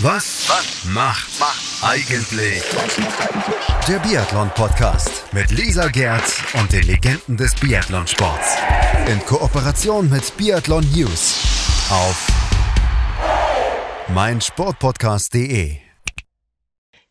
Was, was macht, macht eigentlich der Biathlon-Podcast mit Lisa Gerz und den Legenden des Biathlonsports. In Kooperation mit Biathlon News auf meinsportpodcast.de.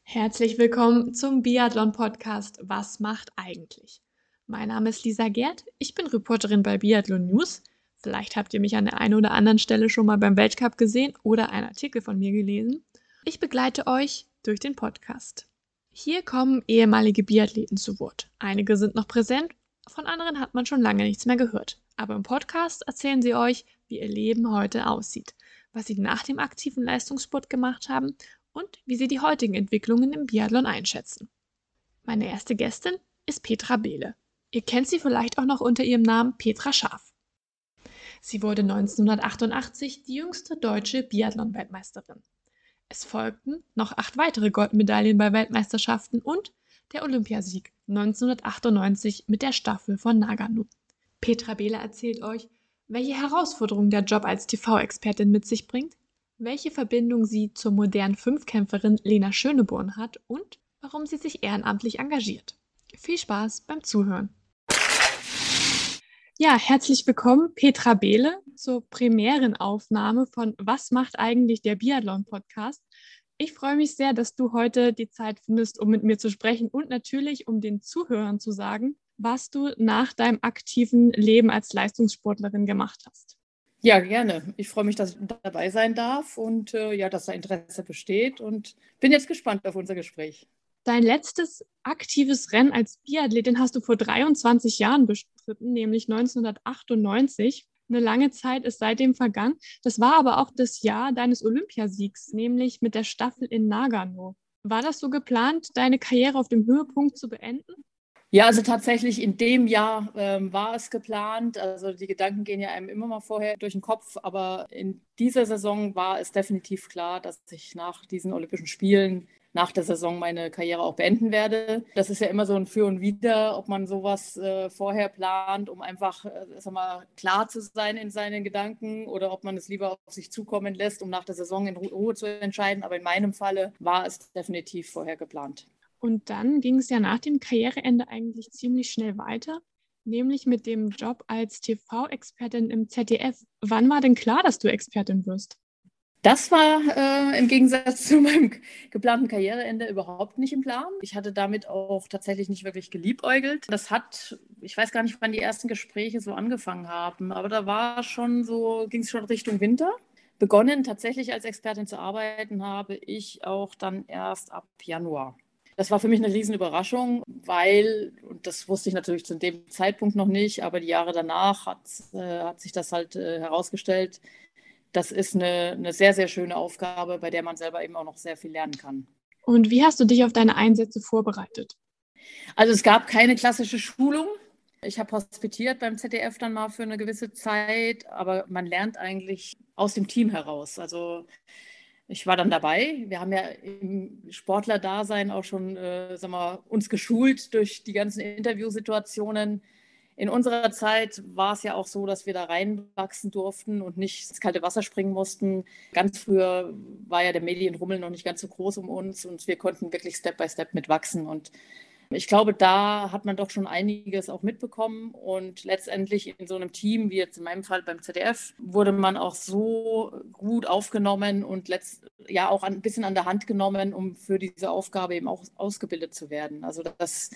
Herzlich willkommen zum Biathlon-Podcast Was macht eigentlich? Mein Name ist Lisa Gerd, ich bin Reporterin bei Biathlon News – Vielleicht habt ihr mich an der einen oder anderen Stelle schon mal beim Weltcup gesehen oder einen Artikel von mir gelesen. Ich begleite euch durch den Podcast. Hier kommen ehemalige Biathleten zu Wort. Einige sind noch präsent, von anderen hat man schon lange nichts mehr gehört. Aber im Podcast erzählen sie euch, wie ihr Leben heute aussieht, was sie nach dem aktiven Leistungssport gemacht haben und wie sie die heutigen Entwicklungen im Biathlon einschätzen. Meine erste Gästin ist Petra Behle. Ihr kennt sie vielleicht auch noch unter ihrem Namen Petra Schaf. Sie wurde 1988 die jüngste deutsche Biathlon-Weltmeisterin. Es folgten noch acht weitere Goldmedaillen bei Weltmeisterschaften und der Olympiasieg 1998 mit der Staffel von Nagano. Petra Behler erzählt euch, welche Herausforderungen der Job als TV-Expertin mit sich bringt, welche Verbindung sie zur modernen Fünfkämpferin Lena Schöneborn hat und warum sie sich ehrenamtlich engagiert. Viel Spaß beim Zuhören! Ja, herzlich willkommen, Petra Behle, zur Premierenaufnahme von Was macht eigentlich der Biathlon-Podcast? Ich freue mich sehr, dass du heute die Zeit findest, um mit mir zu sprechen und natürlich, um den Zuhörern zu sagen, was du nach deinem aktiven Leben als Leistungssportlerin gemacht hast. Ja, gerne. Ich freue mich, dass ich dabei sein darf und äh, ja, dass da Interesse besteht und bin jetzt gespannt auf unser Gespräch. Dein letztes aktives Rennen als Biathletin hast du vor 23 Jahren bestritten, nämlich 1998. Eine lange Zeit ist seitdem vergangen. Das war aber auch das Jahr deines Olympiasiegs, nämlich mit der Staffel in Nagano. War das so geplant, deine Karriere auf dem Höhepunkt zu beenden? Ja, also tatsächlich in dem Jahr ähm, war es geplant. Also die Gedanken gehen ja einem immer mal vorher durch den Kopf, aber in dieser Saison war es definitiv klar, dass ich nach diesen Olympischen Spielen nach der Saison meine Karriere auch beenden werde. Das ist ja immer so ein Für und Wider, ob man sowas äh, vorher plant, um einfach äh, sag mal, klar zu sein in seinen Gedanken oder ob man es lieber auf sich zukommen lässt, um nach der Saison in Ruhe zu entscheiden. Aber in meinem Falle war es definitiv vorher geplant. Und dann ging es ja nach dem Karriereende eigentlich ziemlich schnell weiter, nämlich mit dem Job als TV-Expertin im ZDF. Wann war denn klar, dass du Expertin wirst? Das war äh, im Gegensatz zu meinem geplanten Karriereende überhaupt nicht im Plan. Ich hatte damit auch tatsächlich nicht wirklich geliebäugelt. Das hat, ich weiß gar nicht, wann die ersten Gespräche so angefangen haben, aber da war schon so, ging es schon Richtung Winter. Begonnen tatsächlich als Expertin zu arbeiten habe ich auch dann erst ab Januar. Das war für mich eine Riesenüberraschung, weil, und das wusste ich natürlich zu dem Zeitpunkt noch nicht, aber die Jahre danach hat, äh, hat sich das halt äh, herausgestellt, das ist eine, eine sehr, sehr schöne Aufgabe, bei der man selber eben auch noch sehr viel lernen kann. Und wie hast du dich auf deine Einsätze vorbereitet? Also es gab keine klassische Schulung. Ich habe hospitiert beim ZDF dann mal für eine gewisse Zeit, aber man lernt eigentlich aus dem Team heraus. Also ich war dann dabei. Wir haben ja im Sportlerdasein auch schon äh, sag mal, uns geschult durch die ganzen Interviewsituationen in unserer Zeit war es ja auch so, dass wir da reinwachsen durften und nicht ins kalte Wasser springen mussten. Ganz früher war ja der Medienrummel noch nicht ganz so groß um uns und wir konnten wirklich Step by Step mitwachsen. Und ich glaube, da hat man doch schon einiges auch mitbekommen. Und letztendlich in so einem Team, wie jetzt in meinem Fall beim ZDF, wurde man auch so gut aufgenommen und letzt, ja auch ein bisschen an der Hand genommen, um für diese Aufgabe eben auch ausgebildet zu werden. Also das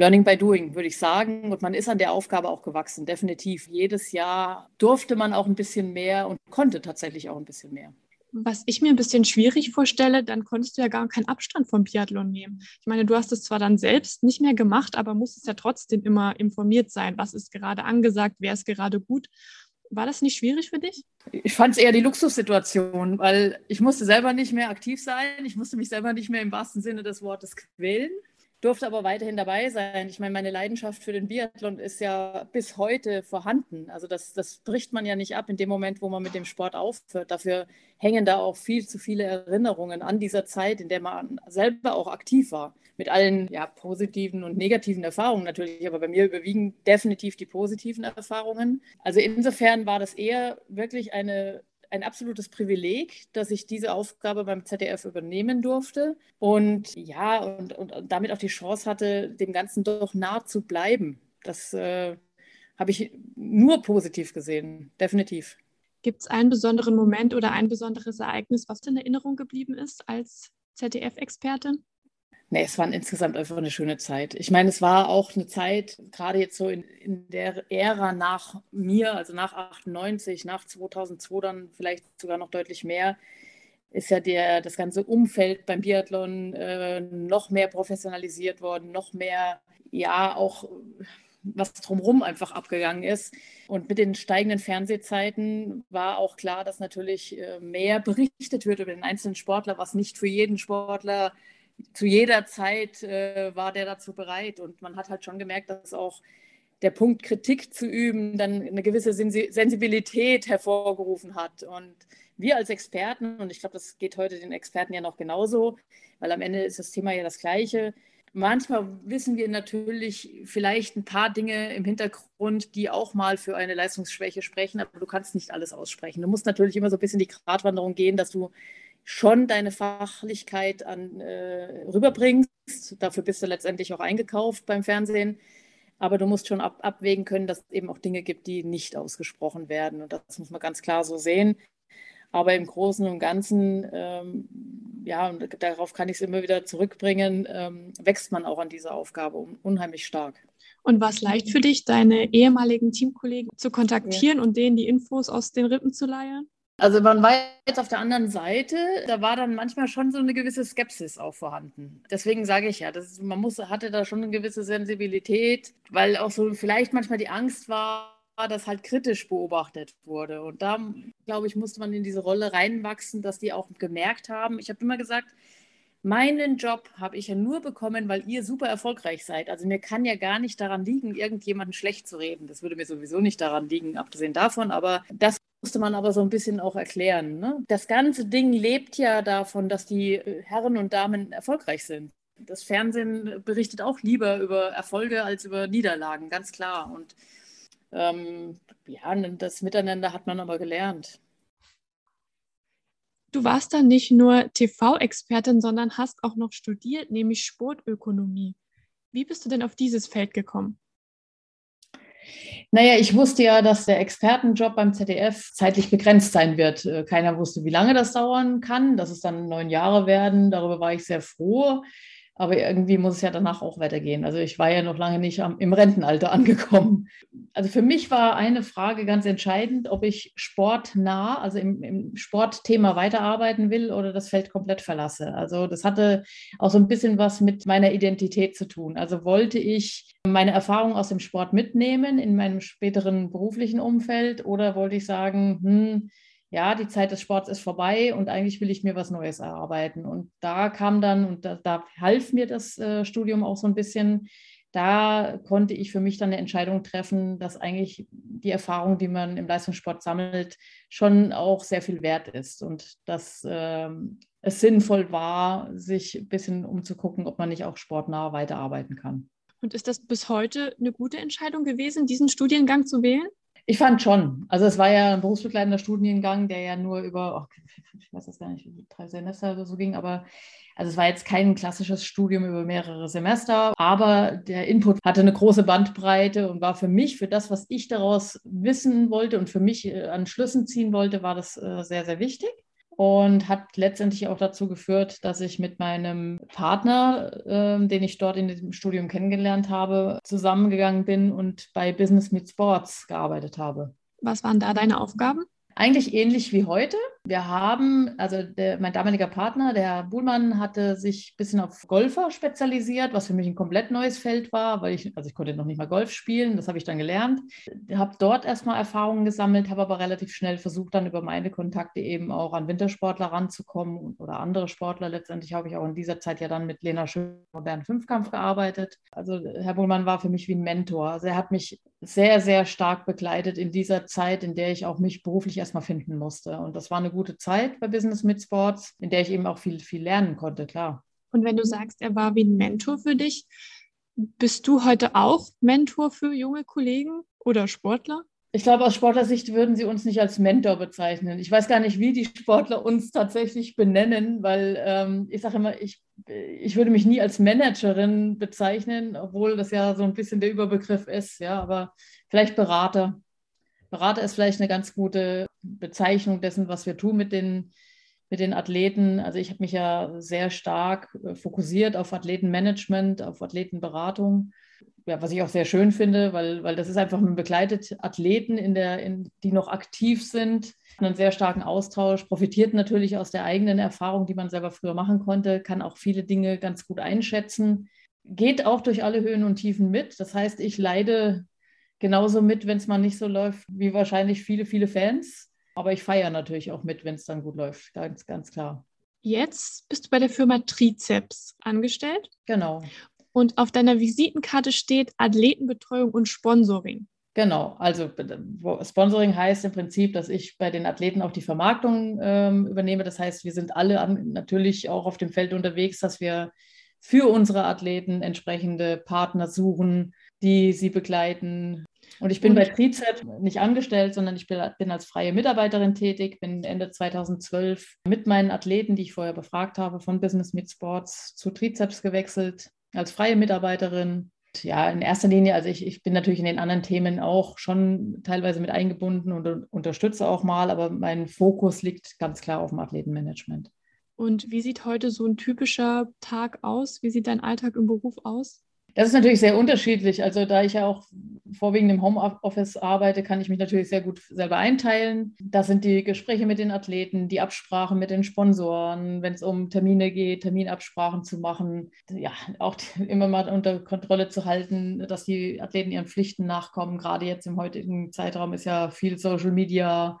Learning by Doing, würde ich sagen. Und man ist an der Aufgabe auch gewachsen, definitiv. Jedes Jahr durfte man auch ein bisschen mehr und konnte tatsächlich auch ein bisschen mehr. Was ich mir ein bisschen schwierig vorstelle, dann konntest du ja gar keinen Abstand vom Biathlon nehmen. Ich meine, du hast es zwar dann selbst nicht mehr gemacht, aber musstest ja trotzdem immer informiert sein, was ist gerade angesagt, wer ist gerade gut. War das nicht schwierig für dich? Ich fand es eher die Luxussituation, weil ich musste selber nicht mehr aktiv sein. Ich musste mich selber nicht mehr im wahrsten Sinne des Wortes quälen durfte aber weiterhin dabei sein. Ich meine, meine Leidenschaft für den Biathlon ist ja bis heute vorhanden. Also das, das bricht man ja nicht ab in dem Moment, wo man mit dem Sport aufhört. Dafür hängen da auch viel zu viele Erinnerungen an dieser Zeit, in der man selber auch aktiv war. Mit allen ja, positiven und negativen Erfahrungen natürlich, aber bei mir überwiegen definitiv die positiven Erfahrungen. Also insofern war das eher wirklich eine ein absolutes Privileg, dass ich diese Aufgabe beim ZDF übernehmen durfte und ja, und, und, damit auch die Chance hatte, dem Ganzen doch nah zu bleiben. Das äh, habe ich nur positiv gesehen, definitiv. Gibt es einen besonderen Moment oder ein besonderes Ereignis, was in Erinnerung geblieben ist als ZDF-Expertin? Nee, es war insgesamt einfach eine schöne Zeit. Ich meine, es war auch eine Zeit, gerade jetzt so in, in der Ära nach mir, also nach 98, nach 2002 dann vielleicht sogar noch deutlich mehr, ist ja der, das ganze Umfeld beim Biathlon äh, noch mehr professionalisiert worden, noch mehr, ja, auch was drumherum einfach abgegangen ist. Und mit den steigenden Fernsehzeiten war auch klar, dass natürlich äh, mehr berichtet wird über den einzelnen Sportler, was nicht für jeden Sportler zu jeder Zeit äh, war der dazu bereit. Und man hat halt schon gemerkt, dass auch der Punkt, Kritik zu üben, dann eine gewisse Sensibilität hervorgerufen hat. Und wir als Experten, und ich glaube, das geht heute den Experten ja noch genauso, weil am Ende ist das Thema ja das gleiche. Manchmal wissen wir natürlich vielleicht ein paar Dinge im Hintergrund, die auch mal für eine Leistungsschwäche sprechen, aber du kannst nicht alles aussprechen. Du musst natürlich immer so ein bisschen die Gratwanderung gehen, dass du schon deine Fachlichkeit an, äh, rüberbringst. Dafür bist du letztendlich auch eingekauft beim Fernsehen. Aber du musst schon ab, abwägen können, dass es eben auch Dinge gibt, die nicht ausgesprochen werden. Und das muss man ganz klar so sehen. Aber im Großen und Ganzen, ähm, ja, und darauf kann ich es immer wieder zurückbringen, ähm, wächst man auch an dieser Aufgabe unheimlich stark. Und war es leicht für dich, deine ehemaligen Teamkollegen zu kontaktieren ja. und denen die Infos aus den Rippen zu leiern? Also man war jetzt auf der anderen Seite, da war dann manchmal schon so eine gewisse Skepsis auch vorhanden. Deswegen sage ich ja, das, man muss, hatte da schon eine gewisse Sensibilität, weil auch so vielleicht manchmal die Angst war, dass halt kritisch beobachtet wurde. Und da, glaube ich, musste man in diese Rolle reinwachsen, dass die auch gemerkt haben. Ich habe immer gesagt, meinen Job habe ich ja nur bekommen, weil ihr super erfolgreich seid. Also mir kann ja gar nicht daran liegen, irgendjemanden schlecht zu reden. Das würde mir sowieso nicht daran liegen, abgesehen davon. Aber das musste man aber so ein bisschen auch erklären. Ne? Das ganze Ding lebt ja davon, dass die äh, Herren und Damen erfolgreich sind. Das Fernsehen berichtet auch lieber über Erfolge als über Niederlagen, ganz klar. Und ähm, ja, das Miteinander hat man aber gelernt. Du warst dann nicht nur TV-Expertin, sondern hast auch noch studiert, nämlich Sportökonomie. Wie bist du denn auf dieses Feld gekommen? Naja, ich wusste ja, dass der Expertenjob beim ZDF zeitlich begrenzt sein wird. Äh, keiner wusste, wie lange das dauern kann, dass es dann neun Jahre werden. Darüber war ich sehr froh. Aber irgendwie muss es ja danach auch weitergehen. Also ich war ja noch lange nicht am, im Rentenalter angekommen. Also für mich war eine Frage ganz entscheidend, ob ich sportnah, also im, im Sportthema weiterarbeiten will oder das Feld komplett verlasse. Also das hatte auch so ein bisschen was mit meiner Identität zu tun. Also wollte ich meine Erfahrung aus dem Sport mitnehmen in meinem späteren beruflichen Umfeld oder wollte ich sagen, hm, ja, die Zeit des Sports ist vorbei und eigentlich will ich mir was Neues erarbeiten. Und da kam dann, und da, da half mir das äh, Studium auch so ein bisschen, da konnte ich für mich dann eine Entscheidung treffen, dass eigentlich die Erfahrung, die man im Leistungssport sammelt, schon auch sehr viel wert ist und dass äh, es sinnvoll war, sich ein bisschen umzugucken, ob man nicht auch sportnah weiterarbeiten kann. Und ist das bis heute eine gute Entscheidung gewesen, diesen Studiengang zu wählen? Ich fand schon. Also es war ja ein berufsbegleitender Studiengang, der ja nur über, oh, ich weiß das gar nicht, drei Semester oder so ging, aber also es war jetzt kein klassisches Studium über mehrere Semester, aber der Input hatte eine große Bandbreite und war für mich, für das, was ich daraus wissen wollte und für mich äh, an Schlüssen ziehen wollte, war das äh, sehr, sehr wichtig und hat letztendlich auch dazu geführt, dass ich mit meinem Partner, äh, den ich dort in diesem Studium kennengelernt habe, zusammengegangen bin und bei Business Meet Sports gearbeitet habe. Was waren da deine Aufgaben? Eigentlich ähnlich wie heute. Wir haben, also der, mein damaliger Partner, der Herr Buhlmann, hatte sich ein bisschen auf Golfer spezialisiert, was für mich ein komplett neues Feld war, weil ich, also ich konnte noch nicht mal Golf spielen, das habe ich dann gelernt. Habe dort erstmal Erfahrungen gesammelt, habe aber relativ schnell versucht, dann über meine Kontakte eben auch an Wintersportler ranzukommen oder andere Sportler. Letztendlich habe ich auch in dieser Zeit ja dann mit Lena Schön modernen Fünfkampf gearbeitet. Also Herr Buhlmann war für mich wie ein Mentor. Also er hat mich sehr, sehr stark begleitet in dieser Zeit, in der ich auch mich beruflich erstmal finden musste. Und das war eine gute Zeit bei Business mit Sports, in der ich eben auch viel, viel lernen konnte, klar. Und wenn du sagst, er war wie ein Mentor für dich, bist du heute auch Mentor für junge Kollegen oder Sportler? Ich glaube, aus Sportlersicht würden sie uns nicht als Mentor bezeichnen. Ich weiß gar nicht, wie die Sportler uns tatsächlich benennen, weil ähm, ich sage immer, ich, ich würde mich nie als Managerin bezeichnen, obwohl das ja so ein bisschen der Überbegriff ist. Ja, aber vielleicht Berater. Berater ist vielleicht eine ganz gute Bezeichnung dessen, was wir tun mit den, mit den Athleten. Also ich habe mich ja sehr stark äh, fokussiert auf Athletenmanagement, auf Athletenberatung ja, was ich auch sehr schön finde, weil, weil das ist einfach, man begleitet Athleten, in der, in, die noch aktiv sind, einen sehr starken Austausch, profitiert natürlich aus der eigenen Erfahrung, die man selber früher machen konnte, kann auch viele Dinge ganz gut einschätzen, geht auch durch alle Höhen und Tiefen mit. Das heißt, ich leide genauso mit, wenn es mal nicht so läuft, wie wahrscheinlich viele, viele Fans. Aber ich feiere natürlich auch mit, wenn es dann gut läuft, ganz, ganz klar. Jetzt bist du bei der Firma Trizeps angestellt. Genau und auf deiner Visitenkarte steht Athletenbetreuung und Sponsoring. Genau, also Sponsoring heißt im Prinzip, dass ich bei den Athleten auch die Vermarktung ähm, übernehme. Das heißt, wir sind alle an, natürlich auch auf dem Feld unterwegs, dass wir für unsere Athleten entsprechende Partner suchen, die sie begleiten. Und ich bin und bei Trizep nicht angestellt, sondern ich bin, bin als freie Mitarbeiterin tätig, bin Ende 2012 mit meinen Athleten, die ich vorher befragt habe, von Business Meet Sports zu Trizeps gewechselt als freie Mitarbeiterin. Ja, in erster Linie, also ich, ich bin natürlich in den anderen Themen auch schon teilweise mit eingebunden und unterstütze auch mal, aber mein Fokus liegt ganz klar auf dem Athletenmanagement. Und wie sieht heute so ein typischer Tag aus? Wie sieht dein Alltag im Beruf aus? Das ist natürlich sehr unterschiedlich. Also da ich ja auch vorwiegend im Homeoffice arbeite, kann ich mich natürlich sehr gut selber einteilen. Das sind die Gespräche mit den Athleten, die Absprachen mit den Sponsoren, wenn es um Termine geht, Terminabsprachen zu machen. Ja, auch immer mal unter Kontrolle zu halten, dass die Athleten ihren Pflichten nachkommen. Gerade jetzt im heutigen Zeitraum ist ja viel Social Media,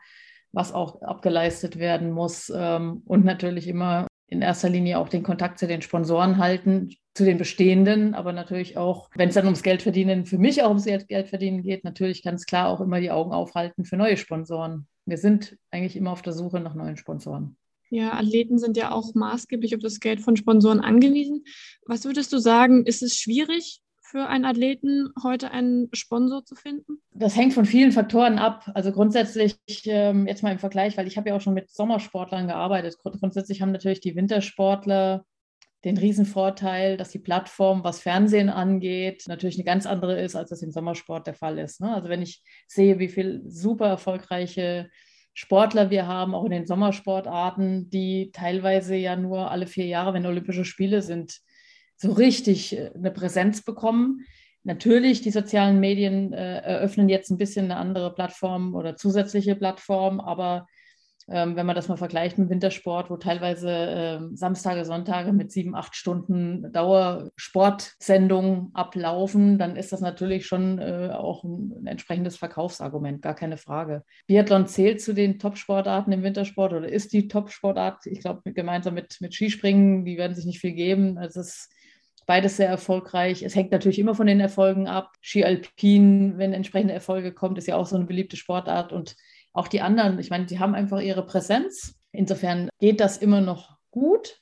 was auch abgeleistet werden muss. Ähm, und natürlich immer in erster Linie auch den Kontakt zu den Sponsoren halten, zu den bestehenden, aber natürlich auch, wenn es dann ums Geld verdienen, für mich auch ums Geld verdienen geht, natürlich ganz klar auch immer die Augen aufhalten für neue Sponsoren. Wir sind eigentlich immer auf der Suche nach neuen Sponsoren. Ja, Athleten sind ja auch maßgeblich auf das Geld von Sponsoren angewiesen. Was würdest du sagen, ist es schwierig, für einen Athleten heute einen Sponsor zu finden? Das hängt von vielen Faktoren ab. Also grundsätzlich ähm, jetzt mal im Vergleich, weil ich habe ja auch schon mit Sommersportlern gearbeitet. Grundsätzlich haben natürlich die Wintersportler den Riesenvorteil, dass die Plattform, was Fernsehen angeht, natürlich eine ganz andere ist, als das im Sommersport der Fall ist. Ne? Also wenn ich sehe, wie viele super erfolgreiche Sportler wir haben, auch in den Sommersportarten, die teilweise ja nur alle vier Jahre, wenn Olympische Spiele sind, so richtig äh, eine Präsenz bekommen. Natürlich, die sozialen Medien äh, eröffnen jetzt ein bisschen eine andere Plattform oder zusätzliche Plattform, aber ähm, wenn man das mal vergleicht mit Wintersport, wo teilweise äh, Samstage, Sonntage mit sieben, acht Stunden Dauersportsendungen ablaufen, dann ist das natürlich schon äh, auch ein, entsprechendes Verkaufsargument, gar keine Frage. Biathlon zählt zu den Top-Sportarten im Wintersport oder ist die Top-Sportart, ich glaube, gemeinsam mit, mit Skispringen, die werden sich nicht viel geben. Also es ist beides sehr erfolgreich. Es hängt natürlich immer von den Erfolgen ab. Ski Alpin, wenn entsprechende Erfolge kommt, ist ja auch so eine beliebte Sportart und auch die anderen, ich meine, die haben einfach ihre Präsenz. Insofern geht das immer noch gut,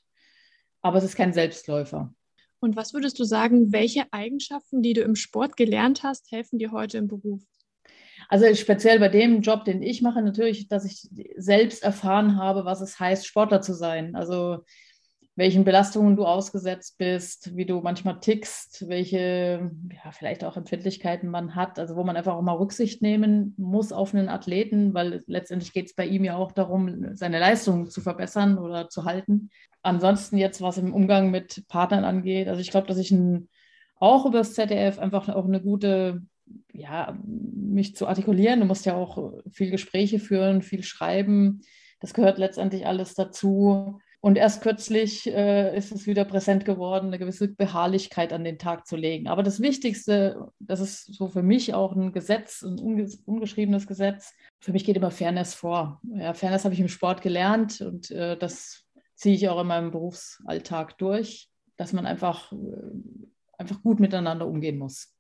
aber es ist kein Selbstläufer. Und was würdest du sagen, welche Eigenschaften, die du im Sport gelernt hast, helfen dir heute im Beruf? Also speziell bei dem Job, den ich mache, natürlich, dass ich selbst erfahren habe, was es heißt, Sportler zu sein. Also welchen Belastungen du ausgesetzt bist, wie du manchmal tickst, welche ja, vielleicht auch Empfindlichkeiten man hat, also wo man einfach auch mal Rücksicht nehmen muss auf einen Athleten, weil letztendlich geht es bei ihm ja auch darum, seine Leistung zu verbessern oder zu halten. Ansonsten jetzt, was im Umgang mit Partnern angeht, also ich glaube, dass ich ein, auch über das ZDF einfach auch eine gute, ja, mich zu artikulieren. Du musst ja auch viel Gespräche führen, viel schreiben. Das gehört letztendlich alles dazu und erst kürzlich äh, ist es wieder präsent geworden, eine gewisse Beharrlichkeit an den Tag zu legen. Aber das Wichtigste, das ist so für mich auch ein Gesetz, ein ungeschriebenes Gesetz. Für mich geht immer Fairness vor. Ja, Fairness habe ich im Sport gelernt und äh, das ziehe ich auch in meinem Berufsalltag durch, dass man einfach, äh, einfach gut miteinander umgehen muss.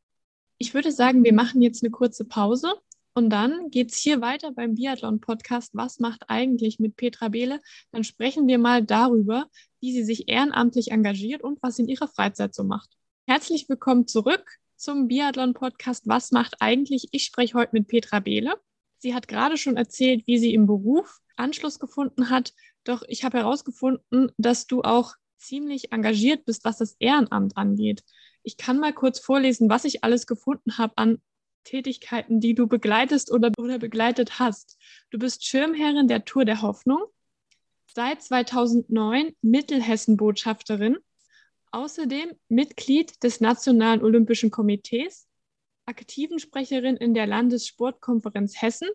Ich würde sagen, wir machen jetzt eine kurze Pause und dann geht es hier weiter beim Biathlon-Podcast Was macht eigentlich mit Petra Behle? Dann sprechen wir mal darüber, wie sie sich ehrenamtlich engagiert und was sie in ihrer Freizeit so macht. Herzlich willkommen zurück zum Biathlon-Podcast Was macht eigentlich? Ich spreche heute mit Petra Behle. Sie hat gerade schon erzählt, wie sie im Beruf Anschluss gefunden hat. Doch ich habe herausgefunden, dass du auch ziemlich engagiert bist, was das Ehrenamt angeht. Ich kann mal kurz vorlesen, was ich alles gefunden habe an Tätigkeiten, die du begleitest oder, oder begleitet hast. Du bist Schirmherrin der Tour der Hoffnung, seit 2009 Mittelhessen-Botschafterin, außerdem Mitglied des Nationalen Olympischen Komitees, aktiven Sprecherin in der Landessportkonferenz Hessen,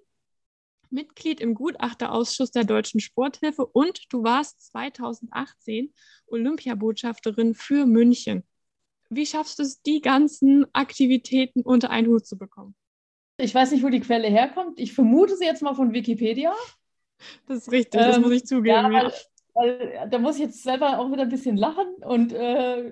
Mitglied im Gutachterausschuss der Deutschen Sporthilfe und du warst 2018 Olympiabotschafterin für München. Wie schaffst du es, die ganzen Aktivitäten unter einen Hut zu bekommen? Ich weiß nicht, wo die Quelle herkommt. Ich vermute sie jetzt mal von Wikipedia. Das ist richtig, das ähm, muss ich zugeben. Ja, weil, weil, da muss ich jetzt selber auch wieder ein bisschen lachen und äh,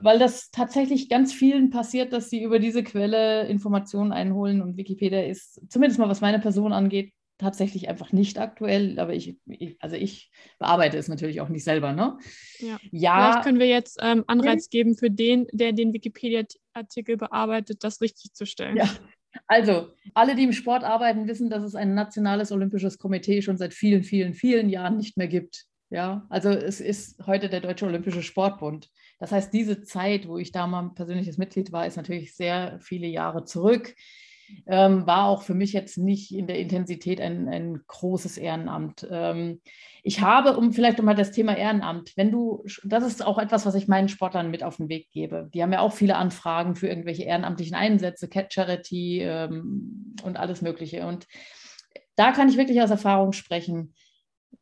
weil das tatsächlich ganz vielen passiert, dass sie über diese Quelle Informationen einholen und Wikipedia ist, zumindest mal was meine Person angeht, tatsächlich einfach nicht aktuell, aber ich, ich, also ich bearbeite es natürlich auch nicht selber. Ne? Ja. ja. Vielleicht können wir jetzt ähm, Anreiz geben für den, der den Wikipedia-Artikel bearbeitet, das richtig zu stellen. Ja. Also, alle, die im Sport arbeiten, wissen, dass es ein nationales olympisches Komitee schon seit vielen, vielen, vielen Jahren nicht mehr gibt. Ja, also es ist heute der Deutsche Olympische Sportbund. Das heißt, diese Zeit, wo ich da mal persönliches Mitglied war, ist natürlich sehr viele Jahre zurück ähm, war auch für mich jetzt nicht in der Intensität ein, ein großes Ehrenamt. Ähm, ich habe, um vielleicht nochmal das Thema Ehrenamt, wenn du, das ist auch etwas, was ich meinen Sportlern mit auf den Weg gebe. Die haben ja auch viele Anfragen für irgendwelche ehrenamtlichen Einsätze, Cat Charity ähm, und alles Mögliche. Und da kann ich wirklich aus Erfahrung sprechen.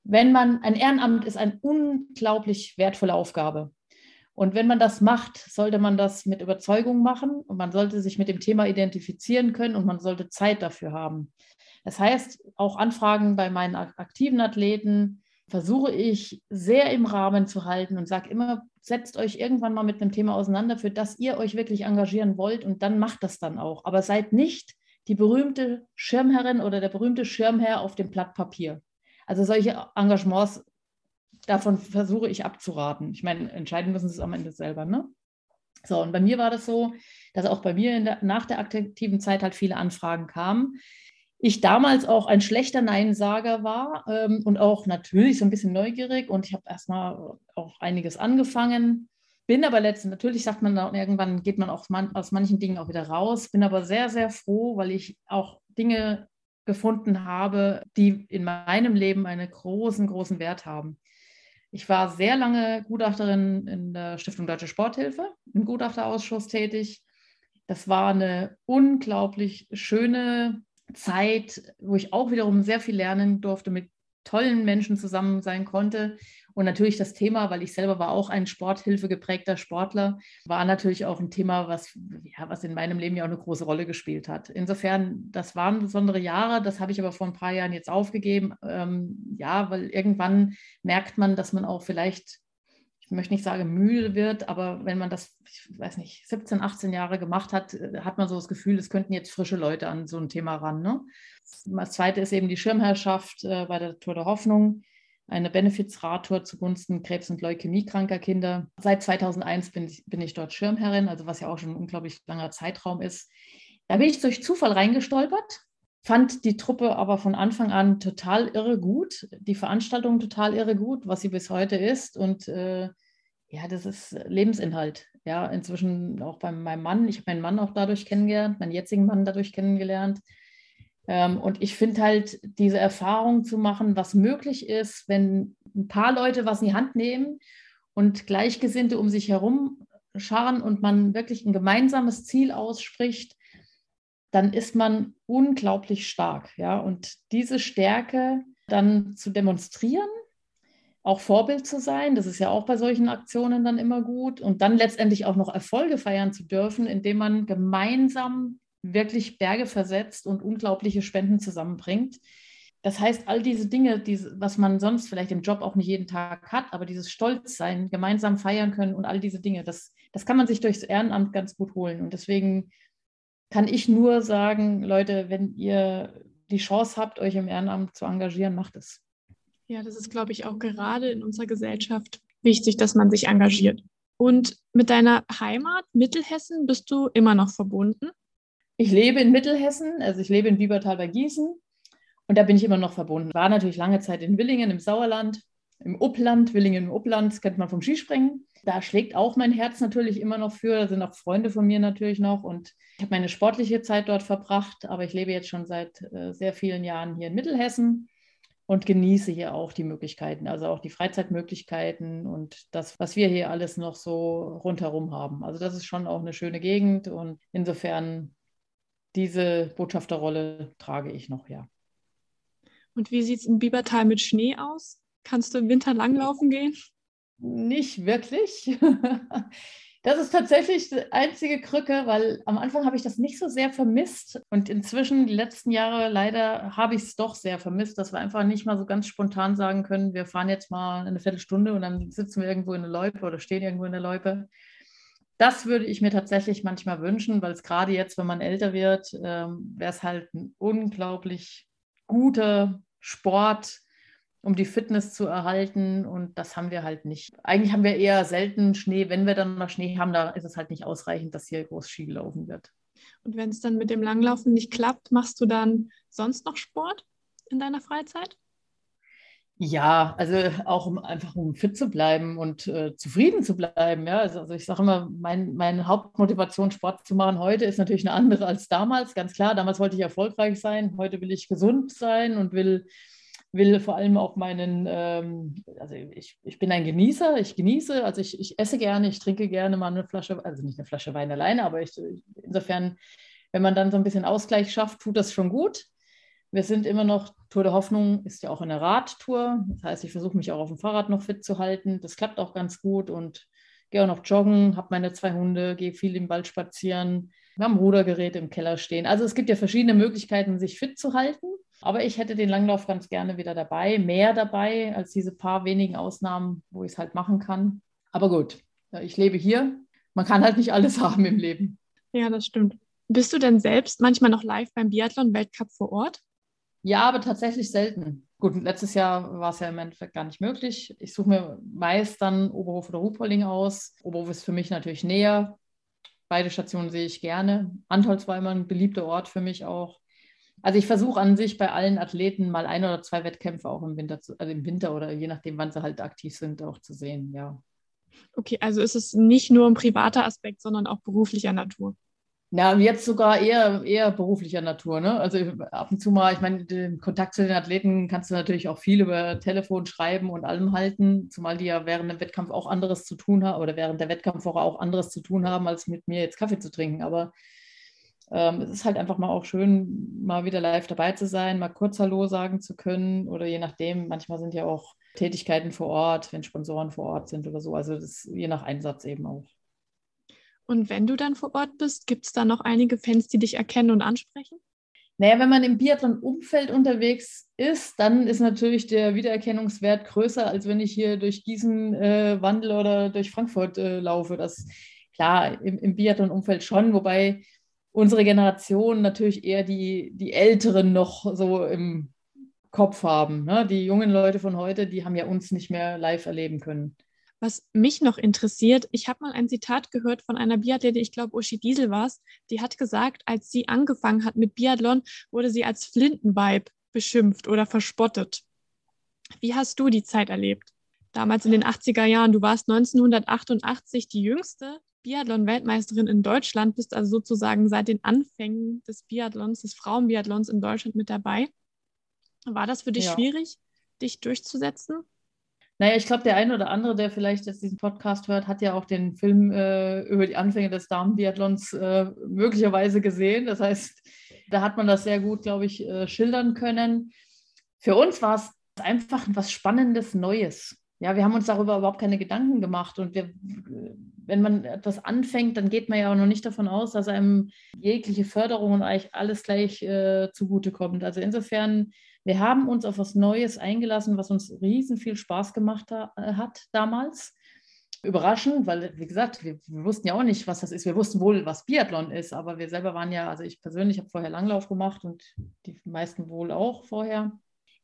Wenn man, ein Ehrenamt ist eine unglaublich wertvolle Aufgabe. Und wenn man das macht, sollte man das mit Überzeugung machen und man sollte sich mit dem Thema identifizieren können und man sollte Zeit dafür haben. Das heißt, auch Anfragen bei meinen aktiven Athleten versuche ich sehr im Rahmen zu halten und sage immer, setzt euch irgendwann mal mit einem Thema auseinander, für das ihr euch wirklich engagieren wollt und dann macht das dann auch. Aber seid nicht die berühmte Schirmherrin oder der berühmte Schirmherr auf dem Blatt Papier. Also solche Engagements davon versuche ich abzuraten. Ich meine, entscheiden müssen sie es am Ende selber. Ne? So, und bei mir war das so, dass auch bei mir der, nach der aktiven Zeit halt viele Anfragen kamen. Ich damals auch ein schlechter Neinsager war ähm, und auch natürlich so ein bisschen neugierig und ich habe erstmal auch einiges angefangen. Bin aber letztendlich, natürlich sagt man dann irgendwann, geht man auch man, aus manchen Dingen auch wieder raus. Bin aber sehr, sehr froh, weil ich auch Dinge gefunden habe, die in meinem Leben einen großen, großen Wert haben. Ich war sehr lange Gutachterin in der Stiftung Deutsche Sporthilfe, im Gutachterausschuss tätig. Das war eine unglaublich schöne Zeit, wo ich auch wiederum sehr viel lernen durfte, mit tollen Menschen zusammen sein konnte und natürlich das Thema, weil ich selber war auch ein Sporthilfe geprägter Sportler, war natürlich auch ein Thema, was, ja, was in meinem Leben ja auch eine große Rolle gespielt hat. Insofern, das waren besondere Jahre, das habe ich aber vor ein paar Jahren jetzt aufgegeben. Ähm, ja, weil irgendwann merkt man, dass man auch vielleicht ich möchte nicht sagen müde wird, aber wenn man das, ich weiß nicht, 17, 18 Jahre gemacht hat, äh, hat man so das Gefühl, es könnten jetzt frische Leute an so ein Thema ran. Ne? Das zweite ist eben die Schirmherrschaft äh, bei der Tour der Hoffnung eine Benefizradtour zugunsten Krebs- und Leukämiekranker Kinder. Seit 2001 bin ich, bin ich dort Schirmherrin, also was ja auch schon ein unglaublich langer Zeitraum ist. Da bin ich durch Zufall reingestolpert, fand die Truppe aber von Anfang an total irre gut, die Veranstaltung total irre gut, was sie bis heute ist. Und äh, ja, das ist Lebensinhalt. Ja, inzwischen auch bei meinem Mann. Ich habe meinen Mann auch dadurch kennengelernt, meinen jetzigen Mann dadurch kennengelernt. Ähm, und ich finde halt, diese Erfahrung zu machen, was möglich ist, wenn ein paar Leute was in die Hand nehmen und Gleichgesinnte um sich herum scharren und man wirklich ein gemeinsames Ziel ausspricht, dann ist man unglaublich stark. Ja? Und diese Stärke dann zu demonstrieren, auch Vorbild zu sein, das ist ja auch bei solchen Aktionen dann immer gut. Und dann letztendlich auch noch Erfolge feiern zu dürfen, indem man gemeinsam wirklich Berge versetzt und unglaubliche Spenden zusammenbringt. Das heißt, all diese Dinge, die, was man sonst vielleicht im Job auch nicht jeden Tag hat, aber dieses Stolzsein, gemeinsam feiern können und all diese Dinge, das, das kann man sich durchs Ehrenamt ganz gut holen. Und deswegen kann ich nur sagen, Leute, wenn ihr die Chance habt, euch im Ehrenamt zu engagieren, macht es. Ja, das ist, glaube ich, auch gerade in unserer Gesellschaft wichtig, dass man sich engagiert. Und mit deiner Heimat Mittelhessen bist du immer noch verbunden? Ich lebe in Mittelhessen, also ich lebe in Biebertal bei Gießen und da bin ich immer noch verbunden. War natürlich lange Zeit in Willingen im Sauerland, im Uppland, Willingen im Uppland, das kennt man vom Skispringen. Da schlägt auch mein Herz natürlich immer noch für. Da sind auch Freunde von mir natürlich noch. Und ich habe meine sportliche Zeit dort verbracht, aber ich lebe jetzt schon seit äh, sehr vielen Jahren hier in Mittelhessen und genieße hier auch die Möglichkeiten, also auch die Freizeitmöglichkeiten und das, was wir hier alles noch so rundherum haben. Also das ist schon auch eine schöne Gegend und insofern diese Botschafterrolle trage ich noch, ja. Und wie sieht es in Biebertal mit Schnee aus? Kannst du im Winter langlaufen gehen? Nicht wirklich. Das ist tatsächlich die einzige Krücke, weil am Anfang habe ich das nicht so sehr vermisst und inzwischen, die letzten Jahre, leider habe ich es doch sehr vermisst, dass wir einfach nicht mal so ganz spontan sagen können, wir fahren jetzt mal eine Viertelstunde und dann sitzen wir irgendwo in der Loipe oder stehen irgendwo in der Loipe. Das würde ich mir tatsächlich manchmal wünschen, weil es gerade jetzt, wenn man älter wird, ähm, wäre es halt ein unglaublich guter Sport, um die Fitness zu erhalten. Und das haben wir halt nicht. Eigentlich haben wir eher selten Schnee. Wenn wir dann noch Schnee haben, da ist es halt nicht ausreichend, dass hier groß Ski gelaufen wird. Und wenn es dann mit dem Langlaufen nicht klappt, machst du dann sonst noch Sport in deiner Freizeit? Ja, also auch um einfach um fit zu bleiben und äh, zufrieden zu bleiben. Ja, also, also ich sage immer, mein, meine Hauptmotivation, Sport zu machen heute, ist natürlich eine andere als damals. Ganz klar, damals wollte ich erfolgreich sein, heute will ich gesund sein und will, will vor allem auch meinen, ähm, also ich, ich bin ein Genießer, ich genieße, also ich, ich esse gerne, ich trinke gerne mal eine Flasche, also nicht eine Flasche Wein alleine, aber ich, insofern, wenn man dann so ein bisschen Ausgleich schafft, tut das schon gut. Wir sind immer noch, Tour der Hoffnung ist ja auch eine Radtour. Das heißt, ich versuche mich auch auf dem Fahrrad noch fit zu halten. Das klappt auch ganz gut und gehe auch noch joggen, habe meine zwei Hunde, gehe viel im Wald spazieren. Wir haben Rudergerät im Keller stehen. Also es gibt ja verschiedene Möglichkeiten, sich fit zu halten. Aber ich hätte den Langlauf ganz gerne wieder dabei, mehr dabei als diese paar wenigen Ausnahmen, wo ich es halt machen kann. Aber gut, ich lebe hier. Man kann halt nicht alles haben im Leben. Ja, das stimmt. Bist du denn selbst manchmal noch live beim Biathlon-Weltcup vor Ort? Ja, aber tatsächlich selten. Gut, letztes Jahr war es ja im Endeffekt gar nicht möglich. Ich suche mir meist dann Oberhof oder Ruhpolding aus. Oberhof ist für mich natürlich näher. Beide Stationen sehe ich gerne. Antolz war immer ein beliebter Ort für mich auch. Also ich versuche an sich bei allen Athleten mal ein oder zwei Wettkämpfe auch im Winter, zu, also im Winter oder je nachdem, wann sie halt aktiv sind, auch zu sehen, ja. Okay, also ist es nicht nur ein privater Aspekt, sondern auch beruflicher Natur. Ja, jetzt sogar eher, eher beruflicher Natur. Ne? Also ab und zu mal, ich meine, den Kontakt zu den Athleten kannst du natürlich auch viel über Telefon schreiben und allem halten, zumal die ja während dem Wettkampf auch anderes zu tun haben oder während der Wettkampfwoche auch anderes zu tun haben, als mit mir jetzt Kaffee zu trinken. Aber ähm, es ist halt einfach mal auch schön, mal wieder live dabei zu sein, mal kurz Hallo sagen zu können oder je nachdem, manchmal sind ja auch Tätigkeiten vor Ort, wenn Sponsoren vor Ort sind oder so. Also das je nach Einsatz eben auch. Und wenn du dann vor Ort bist, gibt es da noch einige Fans, die dich erkennen und ansprechen? Naja, wenn man im Biathlon-Umfeld unterwegs ist, dann ist natürlich der Wiedererkennungswert größer, als wenn ich hier durch Gießen äh, wandle oder durch Frankfurt äh, laufe. Das klar im, im Biathlon-Umfeld schon, wobei unsere Generation natürlich eher die, die Älteren noch so im Kopf haben. Ne? Die jungen Leute von heute, die haben ja uns nicht mehr live erleben können. Was mich noch interessiert, ich habe mal ein Zitat gehört von einer Biathletin, ich glaube Uschi Diesel war es, die hat gesagt, als sie angefangen hat mit Biathlon, wurde sie als Flintenweib beschimpft oder verspottet. Wie hast du die Zeit erlebt? Damals in den 80er Jahren, du warst 1988 die jüngste Biathlon-Weltmeisterin in Deutschland, bist also sozusagen seit den Anfängen des Biathlons, des Frauenbiathlons in Deutschland mit dabei. War das für dich ja. schwierig, dich durchzusetzen? Naja, ich glaube, der eine oder andere, der vielleicht jetzt diesen Podcast hört, hat ja auch den Film äh, über die Anfänge des Damenbiathlons äh, möglicherweise gesehen. Das heißt, da hat man das sehr gut, glaube ich, äh, schildern können. Für uns war es einfach was Spannendes, Neues. Ja, wir haben uns darüber überhaupt keine Gedanken gemacht. Und wir, wenn man etwas anfängt, dann geht man ja auch noch nicht davon aus, dass einem jegliche Förderung und eigentlich alles gleich äh, zugutekommt. Also insofern wir haben uns auf was Neues eingelassen, was uns riesen viel Spaß gemacht äh, hat damals. Überraschend, weil, wie gesagt, wir, wir, wussten ja auch nicht, was das ist. Wir wussten wohl, was Biathlon ist, aber wir selber waren ja, also ich persönlich habe vorher Langlauf gemacht und die meisten wohl auch vorher.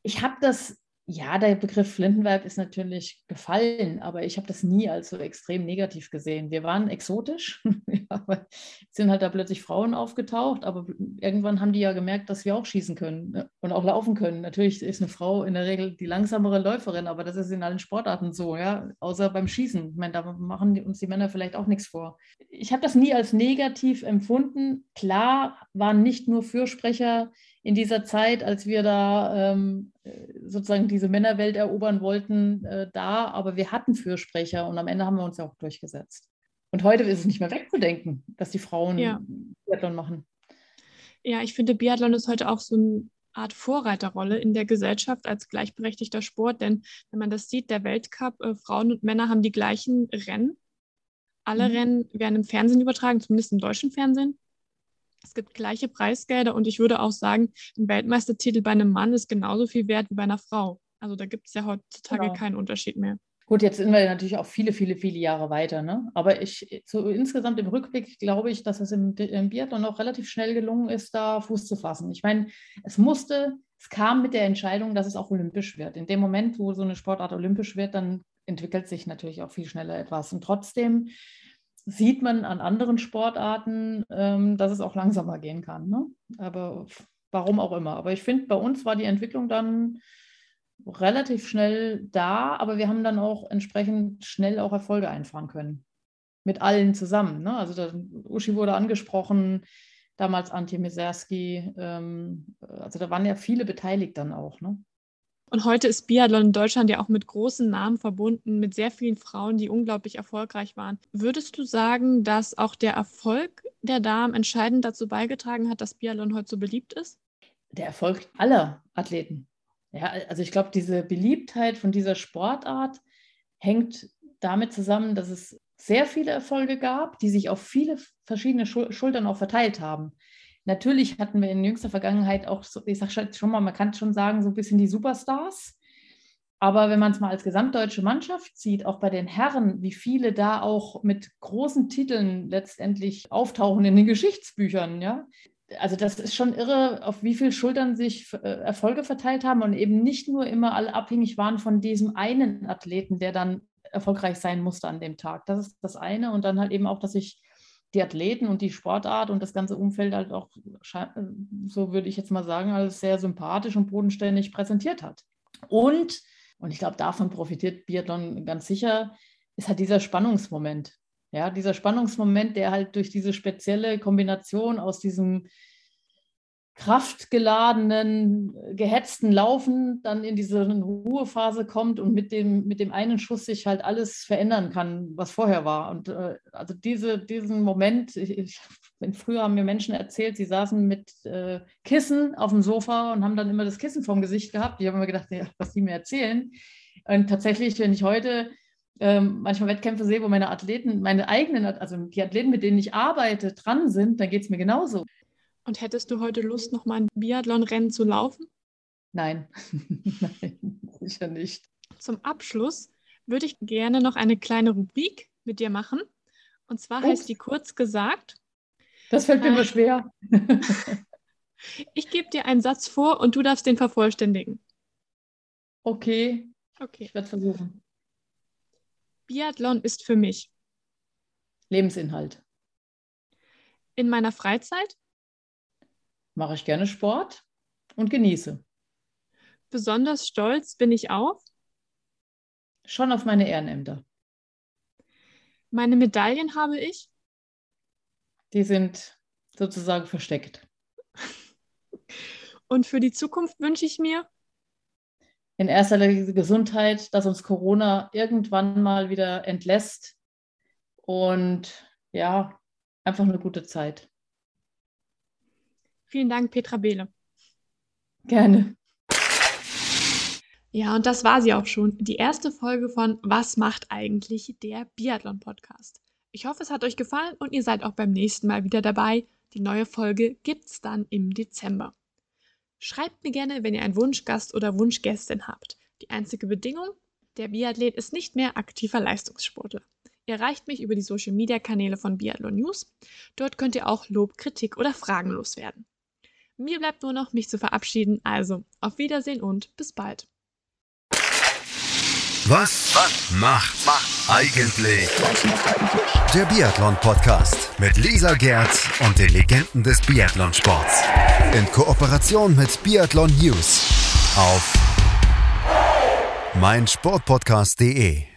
Ich habe das Ja, der Begriff Flintenwerk ist natürlich gefallen, aber ich habe das nie als so extrem negativ gesehen. Wir waren exotisch, sind halt da plötzlich Frauen aufgetaucht, aber irgendwann haben die ja gemerkt, dass wir auch schießen können ne, und auch laufen können. Natürlich ist eine Frau in der Regel die langsamere Läuferin, aber das ist in allen Sportarten so, ja, außer beim Schießen. Ich meine, da machen uns die Männer vielleicht auch nichts vor. Ich habe das nie als negativ empfunden. Klar waren nicht nur Fürsprecher in dieser Zeit, als wir da ähm, sozusagen diese Männerwelt erobern wollten, äh, da, aber wir hatten Fürsprecher und am Ende haben wir uns ja auch durchgesetzt. Und heute ist es nicht mehr wegzudenken, dass die Frauen ja. Biathlon machen. Ja, ich finde, Biathlon ist heute auch so eine Art Vorreiterrolle in der Gesellschaft als gleichberechtigter Sport, denn wenn man das sieht, der Weltcup, äh, Frauen und Männer haben die gleichen Rennen. Alle mhm. Rennen werden im Fernsehen übertragen, zumindest im deutschen Fernsehen. Es gibt gleiche Preisgelder und ich würde auch sagen, ein Weltmeistertitel bei einem Mann ist genauso viel wert wie bei einer Frau. Also da gibt es ja heutzutage genau. keinen Unterschied mehr. Gut, jetzt sind wir natürlich auch viele, viele, viele Jahre weiter. Ne? Aber ich, so insgesamt im Rückblick glaube ich, dass es im, im Biathlon auch relativ schnell gelungen ist, da Fuß zu fassen. Ich meine, es musste, es kam mit der Entscheidung, dass es auch olympisch wird. In dem Moment, wo so eine Sportart olympisch wird, dann entwickelt sich natürlich auch viel schneller etwas. Und trotzdem sieht man an anderen Sportarten, ähm, dass es auch langsamer gehen kann. Ne? Aber warum auch immer. Aber ich finde, bei uns war die Entwicklung dann relativ schnell da, aber wir haben dann auch entsprechend schnell auch Erfolge einfahren können. Mit allen zusammen. Ne? Also da, Uschi wurde angesprochen, damals Antje Miserski. Ähm, also da waren ja viele beteiligt dann auch. Ne? Und heute ist Biathlon in Deutschland ja auch mit großen Namen verbunden, mit sehr vielen Frauen, die unglaublich erfolgreich waren. Würdest du sagen, dass auch der Erfolg der Damen entscheidend dazu beigetragen hat, dass Biathlon heute so beliebt ist? Der Erfolg aller Athleten. Ja, also ich glaube, diese Beliebtheit von dieser Sportart hängt damit zusammen, dass es sehr viele Erfolge gab, die sich auf viele verschiedene Schultern auch verteilt haben. Natürlich hatten wir in jüngster Vergangenheit auch, so, ich sage schon mal, man kann schon sagen, so ein bisschen die Superstars. Aber wenn man es mal als gesamtdeutsche Mannschaft sieht, auch bei den Herren, wie viele da auch mit großen Titeln letztendlich auftauchen in den Geschichtsbüchern, ja. Also das ist schon irre, auf wie viele Schultern sich äh, Erfolge verteilt haben und eben nicht nur immer alle abhängig waren von diesem einen Athleten, der dann erfolgreich sein musste an dem Tag. Das ist das eine. Und dann halt eben auch, dass sich die Athleten und die Sportart und das ganze Umfeld halt auch, so würde ich jetzt mal sagen, als sehr sympathisch und bodenständig präsentiert hat. Und, und ich glaube, davon profitiert Biathlon ganz sicher, ist halt dieser Spannungsmoment. Ja, dieser Spannungsmoment, der halt durch diese spezielle Kombination aus diesem kraftgeladenen, gehetzten Laufen dann in diese Ruhephase kommt und mit dem, mit dem einen Schuss sich halt alles verändern kann, was vorher war. Und äh, also diese, diesen Moment, ich, ich, früher haben mir Menschen erzählt, sie saßen mit äh, Kissen auf dem Sofa und haben dann immer das Kissen vorm Gesicht gehabt. Ich habe immer gedacht, ja, was die mir erzählen. Und tatsächlich, wenn ich heute ähm, manchmal Wettkämpfe sehe, wo meine Athleten, meine eigenen, also die Athleten, mit denen ich arbeite, dran sind, dann geht es mir genauso. Und hättest du heute Lust, noch mal ein Biathlon-Rennen zu laufen? Nein, nein, sicher nicht. Zum Abschluss würde ich gerne noch eine kleine Rubrik mit dir machen. Und zwar Ups. heißt die kurz gesagt. Das fällt mir immer schwer. ich gebe dir einen Satz vor und du darfst den vervollständigen. Okay. Okay. Ich werde versuchen. Biathlon ist für mich Lebensinhalt. In meiner Freizeit mache ich gerne Sport und genieße. Besonders stolz bin ich auf? Schon auf meine Ehrenämter. Meine Medaillen habe ich? Die sind sozusagen versteckt. Und für die Zukunft wünsche ich mir? In erster Linie Gesundheit, dass uns Corona irgendwann mal wieder entlässt und ja, einfach eine gute Zeit. Vielen Dank, Petra Behle. Gerne. Ja, und das war sie auch schon. Die erste Folge von Was macht eigentlich der Biathlon-Podcast? Ich hoffe, es hat euch gefallen und ihr seid auch beim nächsten Mal wieder dabei. Die neue Folge gibt's dann im Dezember. Schreibt mir gerne, wenn ihr einen Wunschgast oder Wunschgästin habt. Die einzige Bedingung, der Biathlet ist nicht mehr aktiver Leistungssportler. Ihr erreicht mich über die Social Media Kanäle von Biathlon News. Dort könnt ihr auch Lob, Kritik oder Fragen loswerden. Mir bleibt nur noch, mich zu verabschieden. Also, auf Wiedersehen und bis bald. Was, was macht, macht eigentlich der Biathlon-Podcast mit Lisa Gerd und den Legenden des Biathlonsports. In Kooperation mit Biathlon News auf meinsportpodcast.de